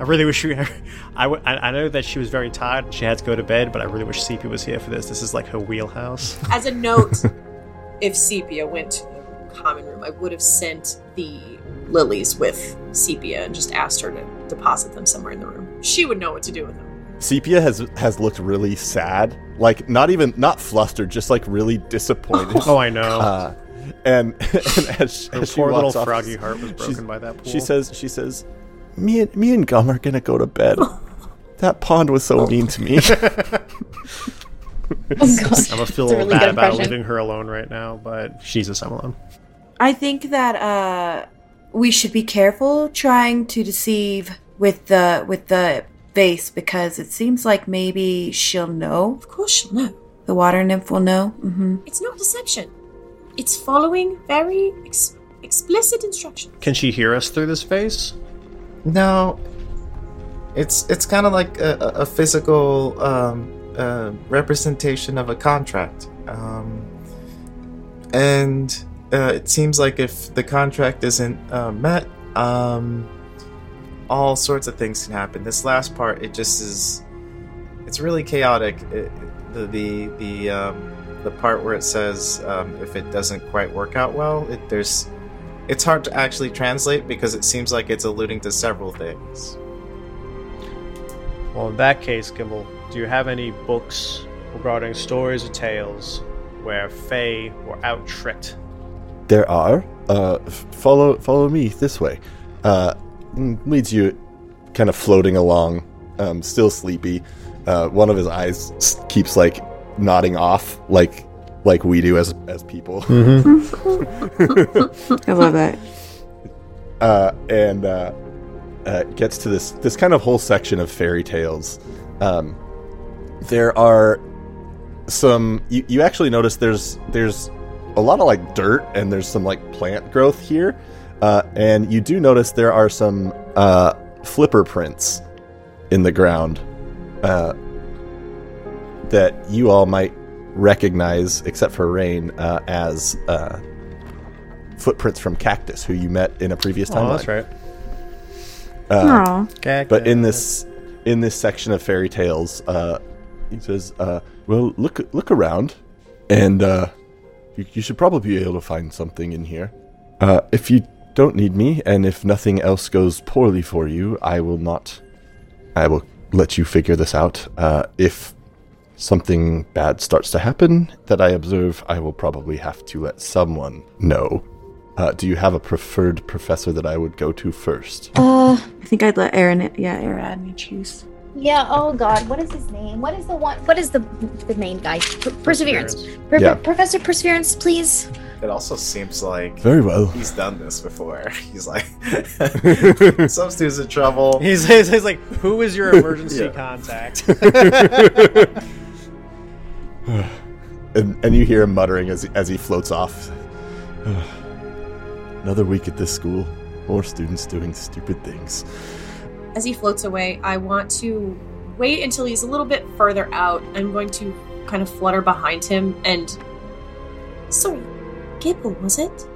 I really wish we. I, w- I I know that she was very tired. She had to go to bed, but I really wish Sepia was here for this. This is like her wheelhouse. As a note, if Sepia went to the common room, I would have sent the lilies with Sepia and just asked her to deposit them somewhere in the room. She would know what to do with them. Sepia has has looked really sad, like not even not flustered, just like really disappointed. Oh, I know. Uh, and, and as, her as she poor little off, froggy heart was broken by that pool. She says, "She says, me and me and Gum are gonna go to bed. that pond was so mean to me." Oh. I'm gonna feel a little really bad about impression. leaving her alone right now, but she's a alone. I think that uh, we should be careful trying to deceive with the with the vase because it seems like maybe she'll know. Of course she'll know. The water nymph will know. Mm-hmm. It's not deception. It's following very ex- explicit instructions. Can she hear us through this vase? No, it's it's kind of like a, a physical um, uh, representation of a contract, um, and uh, it seems like if the contract isn't uh, met, um, all sorts of things can happen. This last part, it just is. It's really chaotic. It, the the the um, the part where it says um, if it doesn't quite work out well, it, there's it's hard to actually translate because it seems like it's alluding to several things. Well, in that case, Gibble, do you have any books regarding stories or tales where Fae were out tricked? there are. Uh, f- follow follow me this way. Uh, leads you, kind of floating along, um, still sleepy. Uh, one of his eyes keeps like nodding off, like like we do as as people. I love that. uh, and uh, uh, gets to this this kind of whole section of fairy tales. Um, there are some. You, you actually notice there's there's a lot of like dirt and there's some like plant growth here, uh, and you do notice there are some uh, flipper prints in the ground uh, that you all might recognize, except for Rain, uh, as uh, footprints from Cactus, who you met in a previous timeline. Oh, that's right. Uh, Aw. but in this in this section of fairy tales, uh, he says, uh, "Well, look look around, and uh, you, you should probably be able to find something in here. Uh, if you don't need me, and if nothing else goes poorly for you, I will not. I will let you figure this out. Uh, if something bad starts to happen that I observe, I will probably have to let someone know. Uh, do you have a preferred professor that I would go to first? Uh, I think I'd let Aaron, yeah, Aaron choose. yeah. Oh God, what is his name? What is the one? What is the the main guy? Per- Perseverance. Per- Yeah. Professor Perseverance, please. It also seems like Very well. he's done this before. He's like, some students in trouble. He's, he's, he's like, who is your emergency contact? And, and you hear him muttering as, as he floats off. Another week at this school. More students doing stupid things. As he floats away, I want to wait until he's a little bit further out. I'm going to kind of flutter behind him and. Sorry, Gibble, was it?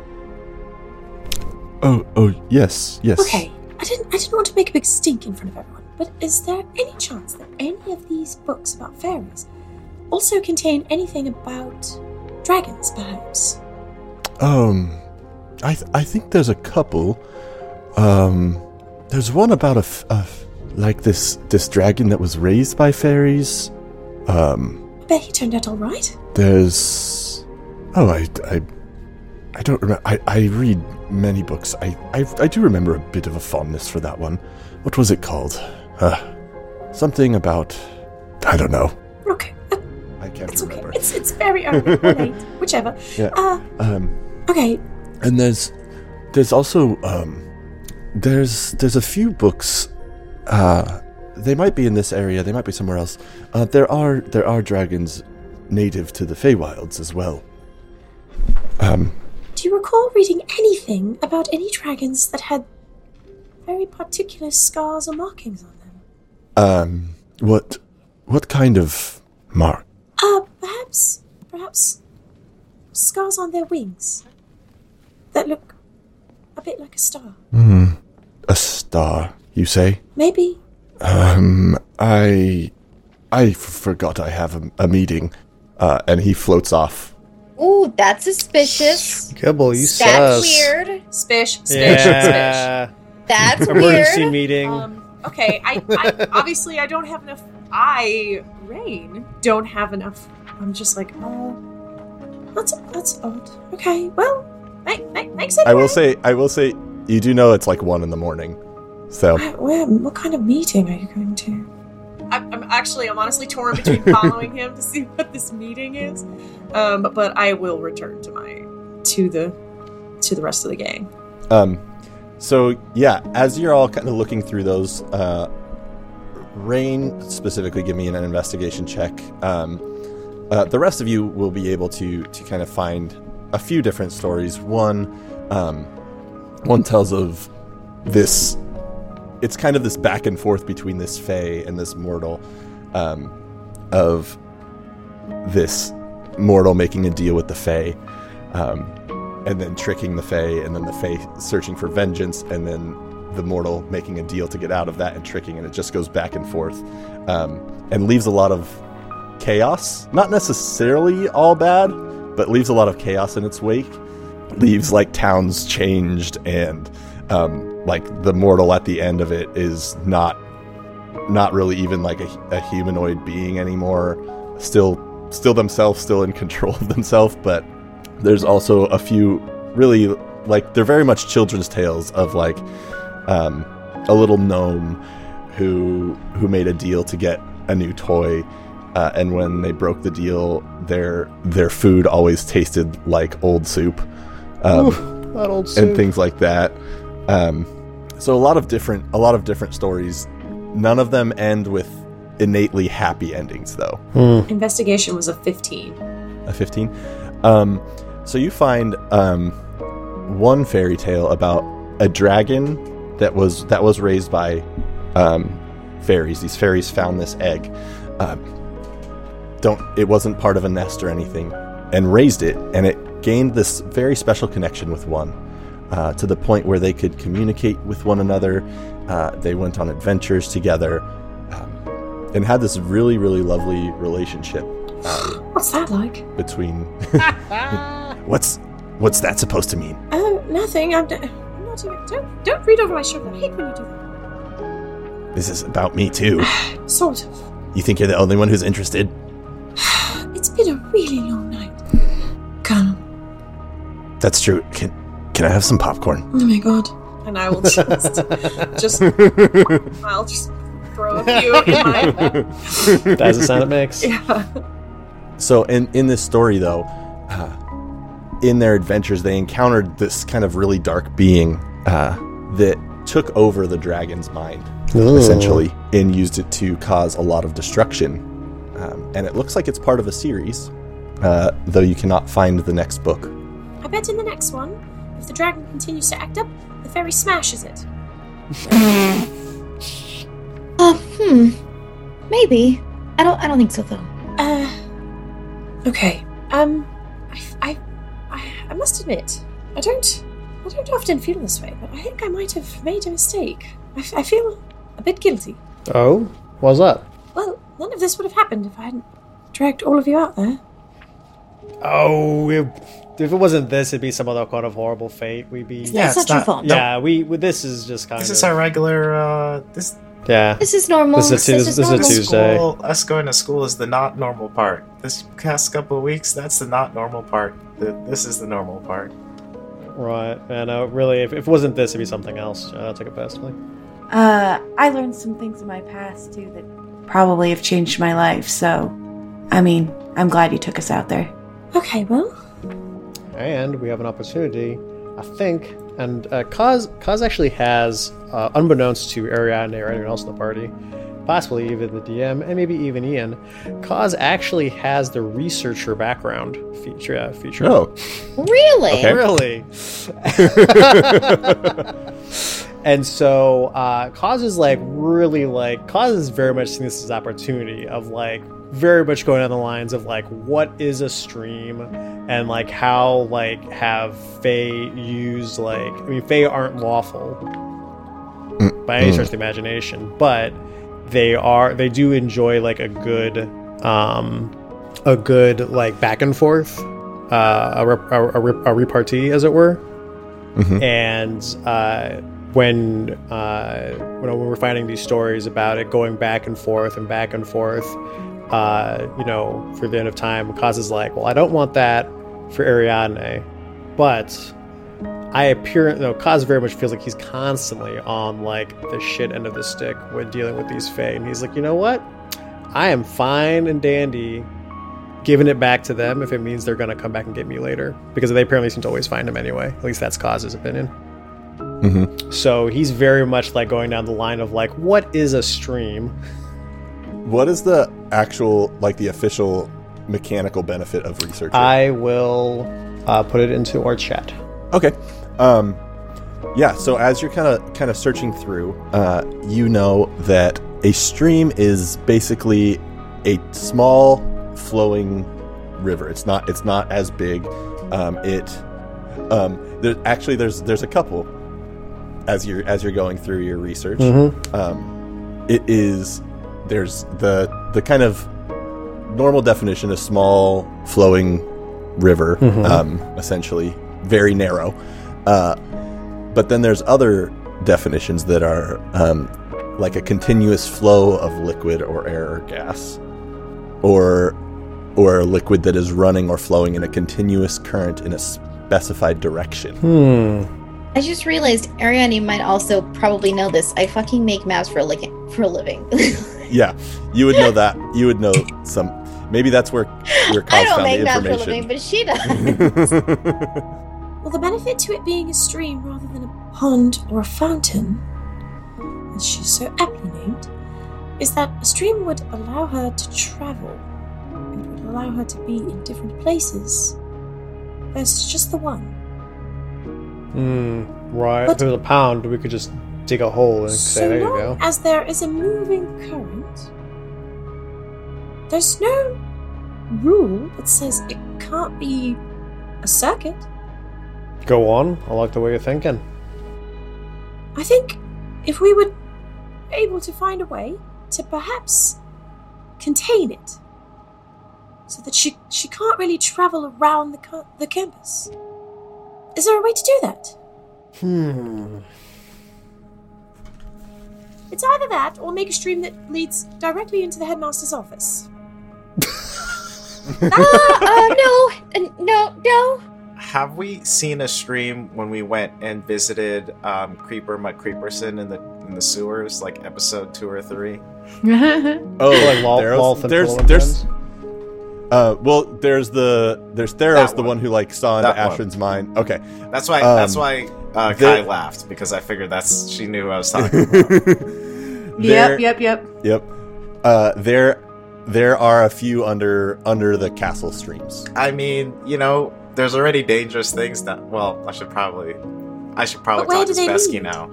Oh, oh, yes, yes. Okay, I didn't. I didn't want to make a big stink in front of everyone. But is there any chance that any of these books about fairies also contain anything about dragons, perhaps? Um, I th- I think there's a couple. Um, there's one about a, f- a f- like this this dragon that was raised by fairies. Um, I bet he turned out all right. there's oh I I I don't remember. I, I read many books. I, I I do remember a bit of a fondness for that one. What was it called? Uh, something about I don't know. Okay, can't it's okay. It's it's very early or late, whichever. Yeah. Uh, Um, okay. and there's there's also um there's there's a few books uh they might be in this area they might be somewhere else uh there are there are dragons native to the Feywilds as well um Do you recall reading anything about any dragons that had very particular scars or markings on them? um what what kind of mark Uh, perhaps, perhaps scars on their wings that look a bit like a star. hmm a star you say Maybe. um i i f- forgot i have a, a meeting uh and he floats off Ooh, that's suspicious. Gibble, you That's sus. weird. Spish, spish, spish. Yeah. That's Emergency weird. meeting. Um, okay, I, I obviously I don't have enough. I Rain don't have enough. I'm just like, uh, that's that's odd. Okay, well, make, make, makes it. i will say i will say you do know it's like one in the morning so Where, where, what kind of meeting are you going to? I'm, I'm actually, I'm honestly torn between following him to see what this meeting is, um, but I will return to my to the to the rest of the gang. Um, so yeah, as you're all kind of looking through those, uh, Rain specifically, give me an, investigation check. Um, uh, the rest of you will be able to to kind of find a few different stories. One, um, one tells of this. It's kind of this back and forth between this Fae and this mortal, um, of this mortal making a deal with the Fey. Um, and then tricking the Fae, and then the Fae searching for vengeance, and then the mortal making a deal to get out of that and tricking, and it just goes back and forth, um, and leaves a lot of chaos. Not necessarily all bad, but leaves a lot of chaos in its wake. Leaves like towns changed, and um, like the mortal at the end of it is not not really even like a, a humanoid being anymore. Still, still themselves, still in control of themselves, but there's also a few really like they're very much children's tales of like um, a little gnome who who made a deal to get a new toy uh, and when they broke the deal their their food always tasted like old soup. Um, That old and things like that. Um, so a lot of different a lot of different stories none of them end with innately happy endings though. Hmm. Investigation was a 15. a 15 um so you find um one fairy tale about a dragon that was that was raised by um fairies these fairies found this egg um don't it wasn't part of a nest or anything and raised it and it gained this very special connection with one uh, to the point where they could communicate with one another uh, they went on adventures together um, and had this really really lovely relationship What's that like? between what's what's that supposed to mean Oh, nothing. I'm, d- I'm not. Don't, don't read over my shoulder. I hate when you do that. this is about me too Sort of. you think you're the only one who's interested it's been a really long night. Colonel. That's true. Can can I have some popcorn? Oh my god. And I will just, just, I'll just throw a few in my. That's the sound it makes. Yeah. So in in this story though, uh, in their adventures they encountered this kind of really dark being uh, that took over the dragon's mind Ooh. essentially and used it to cause a lot of destruction. Um, and it looks like it's part of a series, uh, though you cannot find the next book. I bet in the next one, if the dragon continues to act up, the fairy smashes it. Uh, hmm. Maybe. I don't. I don't think so though. Uh. Okay. Um. I, I, I, I must admit, I don't. I don't often feel this way, but I think I might have made a mistake. I, f- I feel a bit guilty. Oh, what's that? Well, none of this would have happened if I hadn't dragged all of you out there. Oh, it, if it wasn't this, it'd be some other kind of horrible fate. We'd be. Yeah, it's it's not your not- fault. Yeah, we. This is just kind This of. This is our regular. Uh, this yeah. This is normal. This is a This Tues- is this is a normal. Tuesday. school, us going to school is the not normal part. This past couple of weeks, that's the not normal part. The, this is the normal part. Right. And uh, really, if, if it wasn't this, it'd be something else. Uh, I'll take it personally. Uh, I learned some things in my past too that probably have changed my life. So, I mean, I'm glad you took us out there. Okay, well, And we have an opportunity, I think. And uh, Kaz, Kaz actually has, uh, unbeknownst to Ariadne or anyone else in the party, possibly even the DM, and maybe even Ian, Kaz actually has the researcher background feature. Uh, feature. Oh, Really? Okay. Really? and so uh Kaz is like really like Kaz is very much seeing this as opportunity of like very much going on the lines of like what is a stream and like how like have Fae used like I mean Fae aren't lawful by any stretch of the imagination, but they are they do enjoy like a good um a good like back and forth uh a, rep- a, a, a repartee as it were Mhm. and uh when uh when we're finding these stories about it going back and forth and back and forth uh you know for the end of time Kaz's like well i don't want that for ariadne but I appear no Kaz very much feels like he's constantly on like the shit end of the stick when dealing with these Fae. And he's like, you know what? I am fine and dandy giving it back to them if it means they're gonna come back and get me later. Because they apparently seem to always find him anyway. At least that's Kaz's opinion. Mhm. So he's very much like going down the line of like, what is a stream? what is the actual, like, the official mechanical benefit of research? I will uh, put it into our chat. Okay. Um, yeah. So as you're kind of kind of searching through, uh, you know that a stream is basically a small flowing river. It's not. It's not as big. Um, it. Um, there, actually, there's there's a couple. As you're as you're going through your research, um, it is there's the the kind of normal definition a small flowing river um, essentially very narrow uh, but then there's other definitions that are um, like a continuous flow of liquid or air or gas or or a liquid that is running or flowing in a continuous current in a specified direction Hmm. I just realized Ariadne might also probably know this. I fucking make maps for a li- for a living. yeah you would know that you would know some maybe that's where where Kaz I don't found make the maps for a living, information but she does. well, the benefit to it being a stream rather than a pond or a fountain, as she's so aptly named, is that a stream would allow her to travel. It would allow her to be in different places versus just the one. Hmm. Right. But- if it was a pound, we could just dig a hole and so say, there you go. as there is a moving current, there's no rule that says it can't be a circuit. Go on. I like the way you're thinking. I think if we were able to find a way to perhaps contain it, so that she she can't really travel around the the campus. Is there a way to do that? Hmm. It's either that or make a stream that leads directly into the headmaster's office. uh, uh, no, no, no. Have we seen a stream when we went and visited um, Creeper McCreeperson in the in the sewers, like episode two or three? Oh, like Wal- there's, Waltz and there's, there's, uh, well, there's the there's Theros, That the one. one who like saw into That mind. Okay, That's why. Um, that's why uh, the- Kai laughed because I figured that's she knew who I was talking about. There- yep, yep, yep. Yep. Uh, there, there are a few under under the castle streams. I mean, you know, there's already dangerous things that. Well, I should probably, I should probably But talk do to they Spesky now.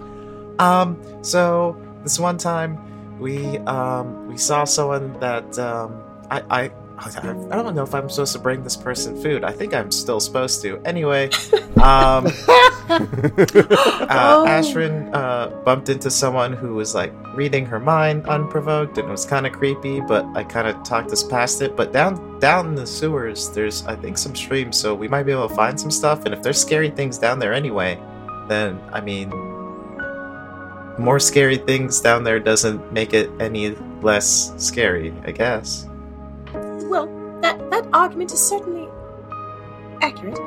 Um. So this one time, we um we saw someone that um I I. I I don't know if I'm supposed to bring this person food. I think I'm still supposed to. Anyway, um, uh, Oh. Ashrin uh, bumped into someone who was like reading her mind unprovoked, and it was kind of creepy. But I kind of talked us past it. But down down in the sewers, there's I think some streams, so we might be able to find some stuff. And if there's scary things down there anyway, then I mean, more scary things down there doesn't make it any less scary, I guess. Well, that that argument is certainly accurate.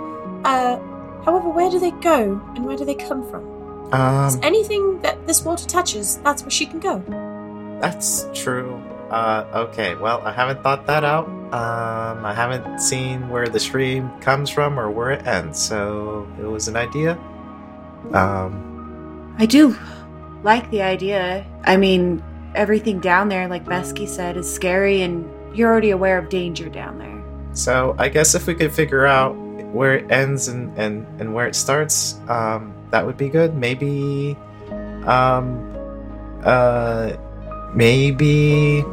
Uh, however, where do they go and where do they come from? Um, Anything that this water touches, that's where she can go. That's true. Uh, okay, well, I haven't thought that out. Um, I haven't seen where the stream comes from or where it ends, so it was an idea. Um, I do like the idea. I mean, everything down there, like Besky said, is scary, and you're already aware of danger down there. So I guess if we could figure out where it ends and, and, and where it starts, um, that would be good. Maybe, um, uh, maybe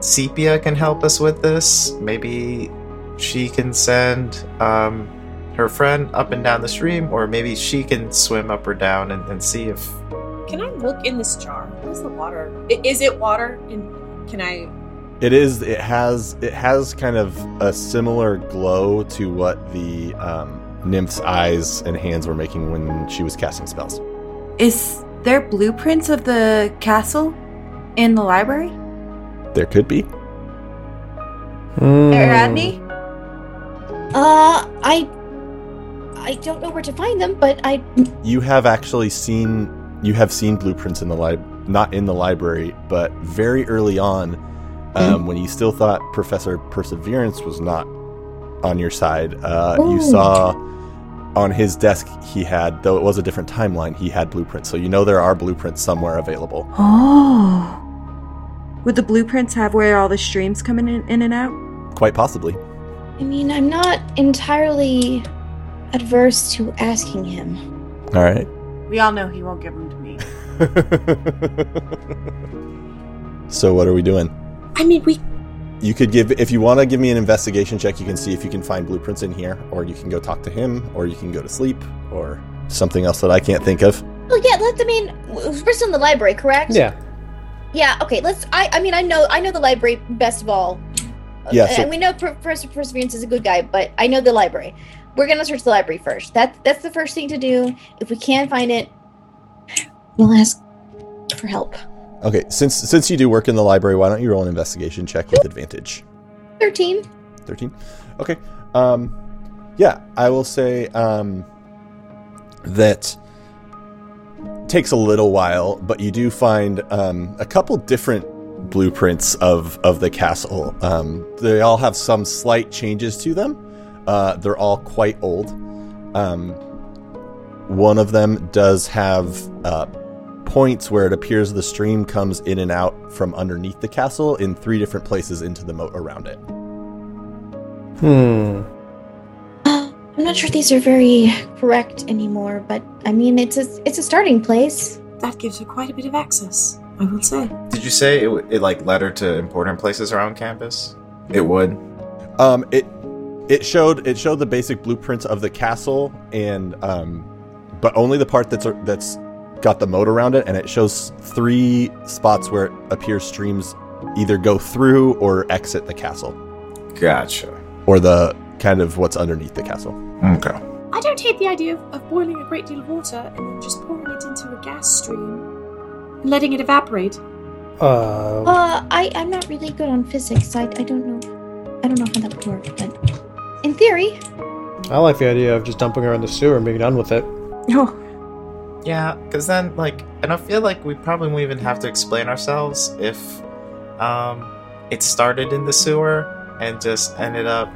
Sepia can help us with this. Maybe she can send, um, her friend up and down the stream, or maybe she can swim up or down and, and see if. Can I look in this jar? What is the water? Is it water? And can I? It is. It has. It has kind of a similar glow to what the um, nymph's eyes and hands were making when she was casting spells. Is there blueprints of the castle in the library? There could be. Hmm. Ariadne? Uh, I, I don't know where to find them, but I. You have actually seen. You have seen blueprints in the lib, not in the library, but very early on, um, when you still thought Professor Perseverance was not on your side. Uh, you saw on his desk he had, though it was a different timeline, he had blueprints. So you know there are blueprints somewhere available. Oh. Would the blueprints have where all the streams come in, in and out? Quite possibly. I mean, I'm not entirely adverse to asking him. All right. We all know he won't give them to me. so what are we doing? I mean, we. You could give if you want to give me an investigation check. You can see if you can find blueprints in here, or you can go talk to him, or you can go to sleep, or something else that I can't think of. Well, yeah. Let's. I mean, we're still in the library, correct? Yeah. Yeah. Okay. Let's. I. I mean, I know. I know the library best of all. Yeah, so- and we know Professor Perseverance is a good guy, but I know the library. We're gonna search the library first. That that's the first thing to do. If we can't find it, we'll ask for help. Okay, since since you do work in the library, why don't you roll an investigation check with advantage? Thirteen. 13 okay um yeah i will say um that takes a little while but you do find um a couple different blueprints of of the castle um they all have some slight changes to them uh they're all quite old um one of them does have uh points where it appears the stream comes in and out from underneath the castle in three different places into the moat around it Hmm. I'm not sure these are very correct anymore, but I mean, it's a it's a starting place. That gives her quite a bit of access. I will say. Did you say it, it like led her to important places around campus? It would. Um, it it showed it showed the basic blueprints of the castle and um, but only the part that's that's got the moat around it, and it shows three spots where it appears streams either go through or exit the castle, Gotcha. or the kind of what's underneath the castle. Okay. I don't hate the idea of, of boiling a great deal of water and then just pouring it into a gas stream and letting it evaporate. Uh, Uh, I I'm not really good on physics. I I don't know. I don't know how that would work, but in theory, I like the idea of just dumping her in the sewer and being done with it. Oh, Yeah, because then, like, and I feel like we probably won't even have to explain ourselves if um, it started in the sewer and just ended up.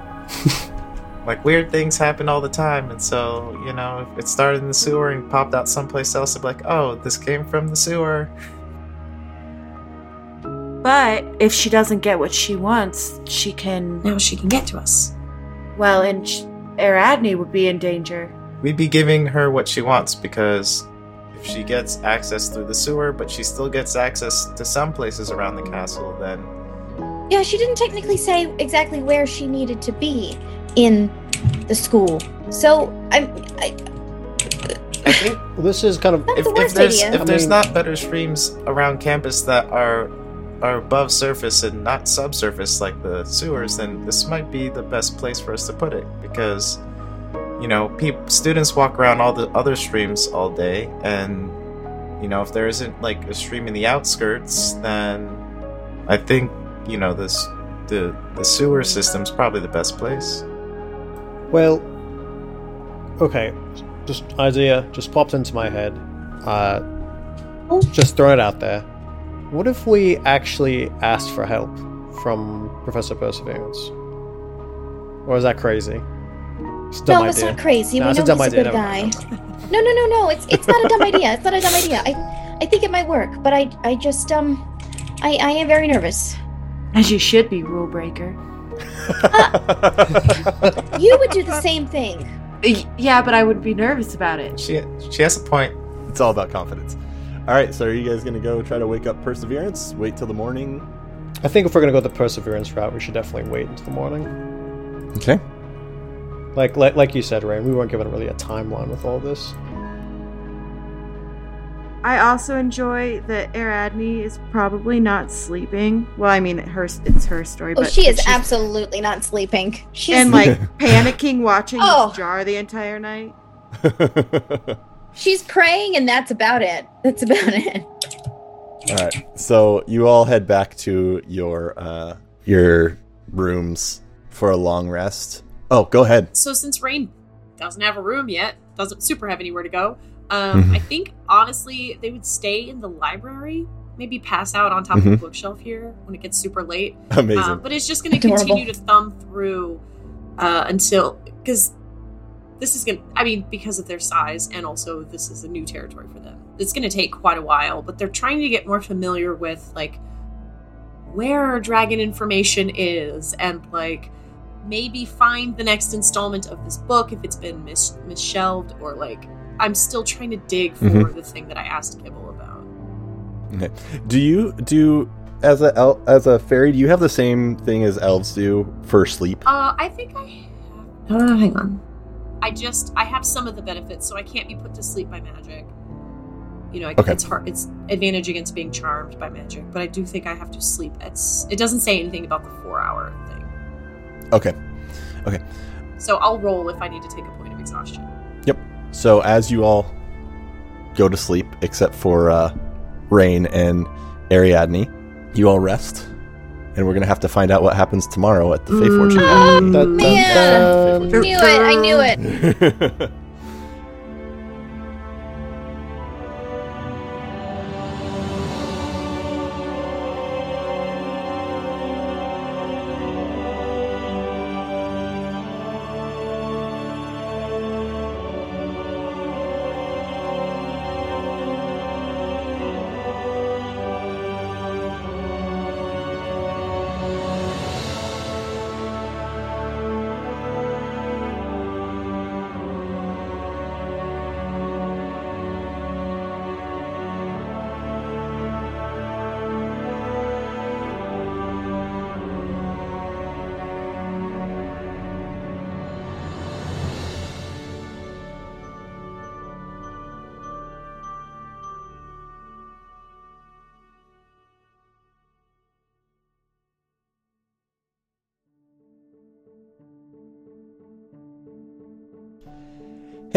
like, weird things happen all the time, and so, you know, if it started in the sewer and popped out someplace else, it'd be like, oh, this came from the sewer. but if she doesn't get what she wants, she can. Now she can get to us. Well, and sh- Ariadne would be in danger. We'd be giving her what she wants because if she gets access through the sewer, but she still gets access to some places around the castle, then yeah, she didn't technically say exactly where she needed to be in the school. So I'm, I, I think this is kind of That's if, the if worst there's idea. if there's I mean- not better streams around campus that are are above surface and not subsurface like the sewers, then this might be the best place for us to put it because you know peop- students walk around all the other streams all day and you know if there isn't like a stream in the outskirts then i think you know this the the sewer system's probably the best place Well, okay. Just idea just popped into my head. Uh, just throw it out there. What if we actually asked for help from Professor Perseverance? Or is that crazy? It's a dumb no, it's idea. not crazy. No, we it's a know dumb he's a good guy. No, no, no, no. It's it's not a dumb idea. It's not a dumb idea. I I think it might work, but I I just um I I am very nervous. As you should be, rule breaker. You would do the same thing. Yeah, but I would be nervous about it. she she has a point It's all about confidence. All right, so are you guys gonna go try to wake up Perseverance? Wait till the morning. I think if we're gonna go the Perseverance route, we should definitely wait until the morning. Okay. Like like, like you said, Rain, we weren't given really a timeline with all this. I also enjoy that Ariadne is probably not sleeping. Well, I mean, her it's her story, Oh, but she is she's- absolutely not sleeping. She's and like panicking, watching Oh. this jar the entire night. she's praying, and that's about it. That's about it. All right. So you all head back to your uh, your rooms for a long rest. Oh, go ahead. So since Rain doesn't have a room yet, doesn't super have anywhere to go, um, Mhm. I think honestly they would stay in the library, maybe pass out on top of the Mhm. bookshelf here when it gets super late. Amazing. Um, but it's just going to continue to thumb through uh, until because this is going. to I mean, because of their size and also this is a new territory for them. It's going to take quite a while, but they're trying to get more familiar with like where dragon information is and like maybe find the next installment of this book if it's been mis misshelved or like I'm still trying to dig for Mhm. the thing that I asked Gibble about. Okay. Do you do as a el- as a fairy? Do you have the same thing as elves do for sleep? Uh, I think I. Uh, hang on. I just I have some of the benefits, so I can't be put to sleep by magic. You know, Okay. it's hard. It's advantage against being charmed by magic, but I do think I have to sleep. It's it doesn't say anything about the four hour thing, Okay. Okay. So I'll roll if I need to take a point of exhaustion. Yep. So as you all go to sleep, except for uh, Rain and Ariadne, you all rest, and we're gonna have to find out what happens tomorrow at the Fey Fortune. Oh, Dun, dun, man. dun. Knew it. I knew it.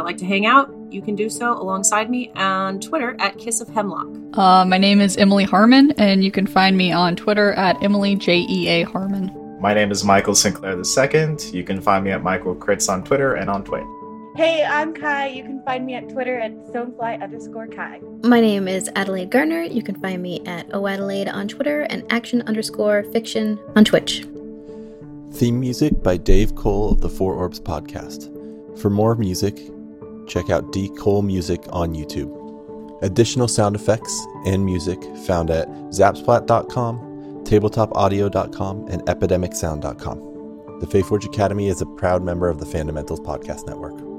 I like to hang out. You can do so alongside me on Twitter at Kiss of Hemlock. Uh, my name is Emily Harmon, and you can find me on Twitter at Emily J E A Harmon. My name is Michael Sinclair II. You can find me at Michael Crits on Twitter and on Twit. Hey, I'm Kai. You can find me at Twitter at stonefly underscore Kai. My name is Adelaide Garner. You can find me at oadelaide on Twitter and action underscore fiction on Twitch. Theme music by Dave Cole of the Four Orbs podcast. For more music, check out D Cole Music on YouTube. Additional sound effects and music found at zapsplat.com, tabletopaudio.com, and epidemicsound.com. The FaeForge Academy is a proud member of the Fandomentals Podcast Network.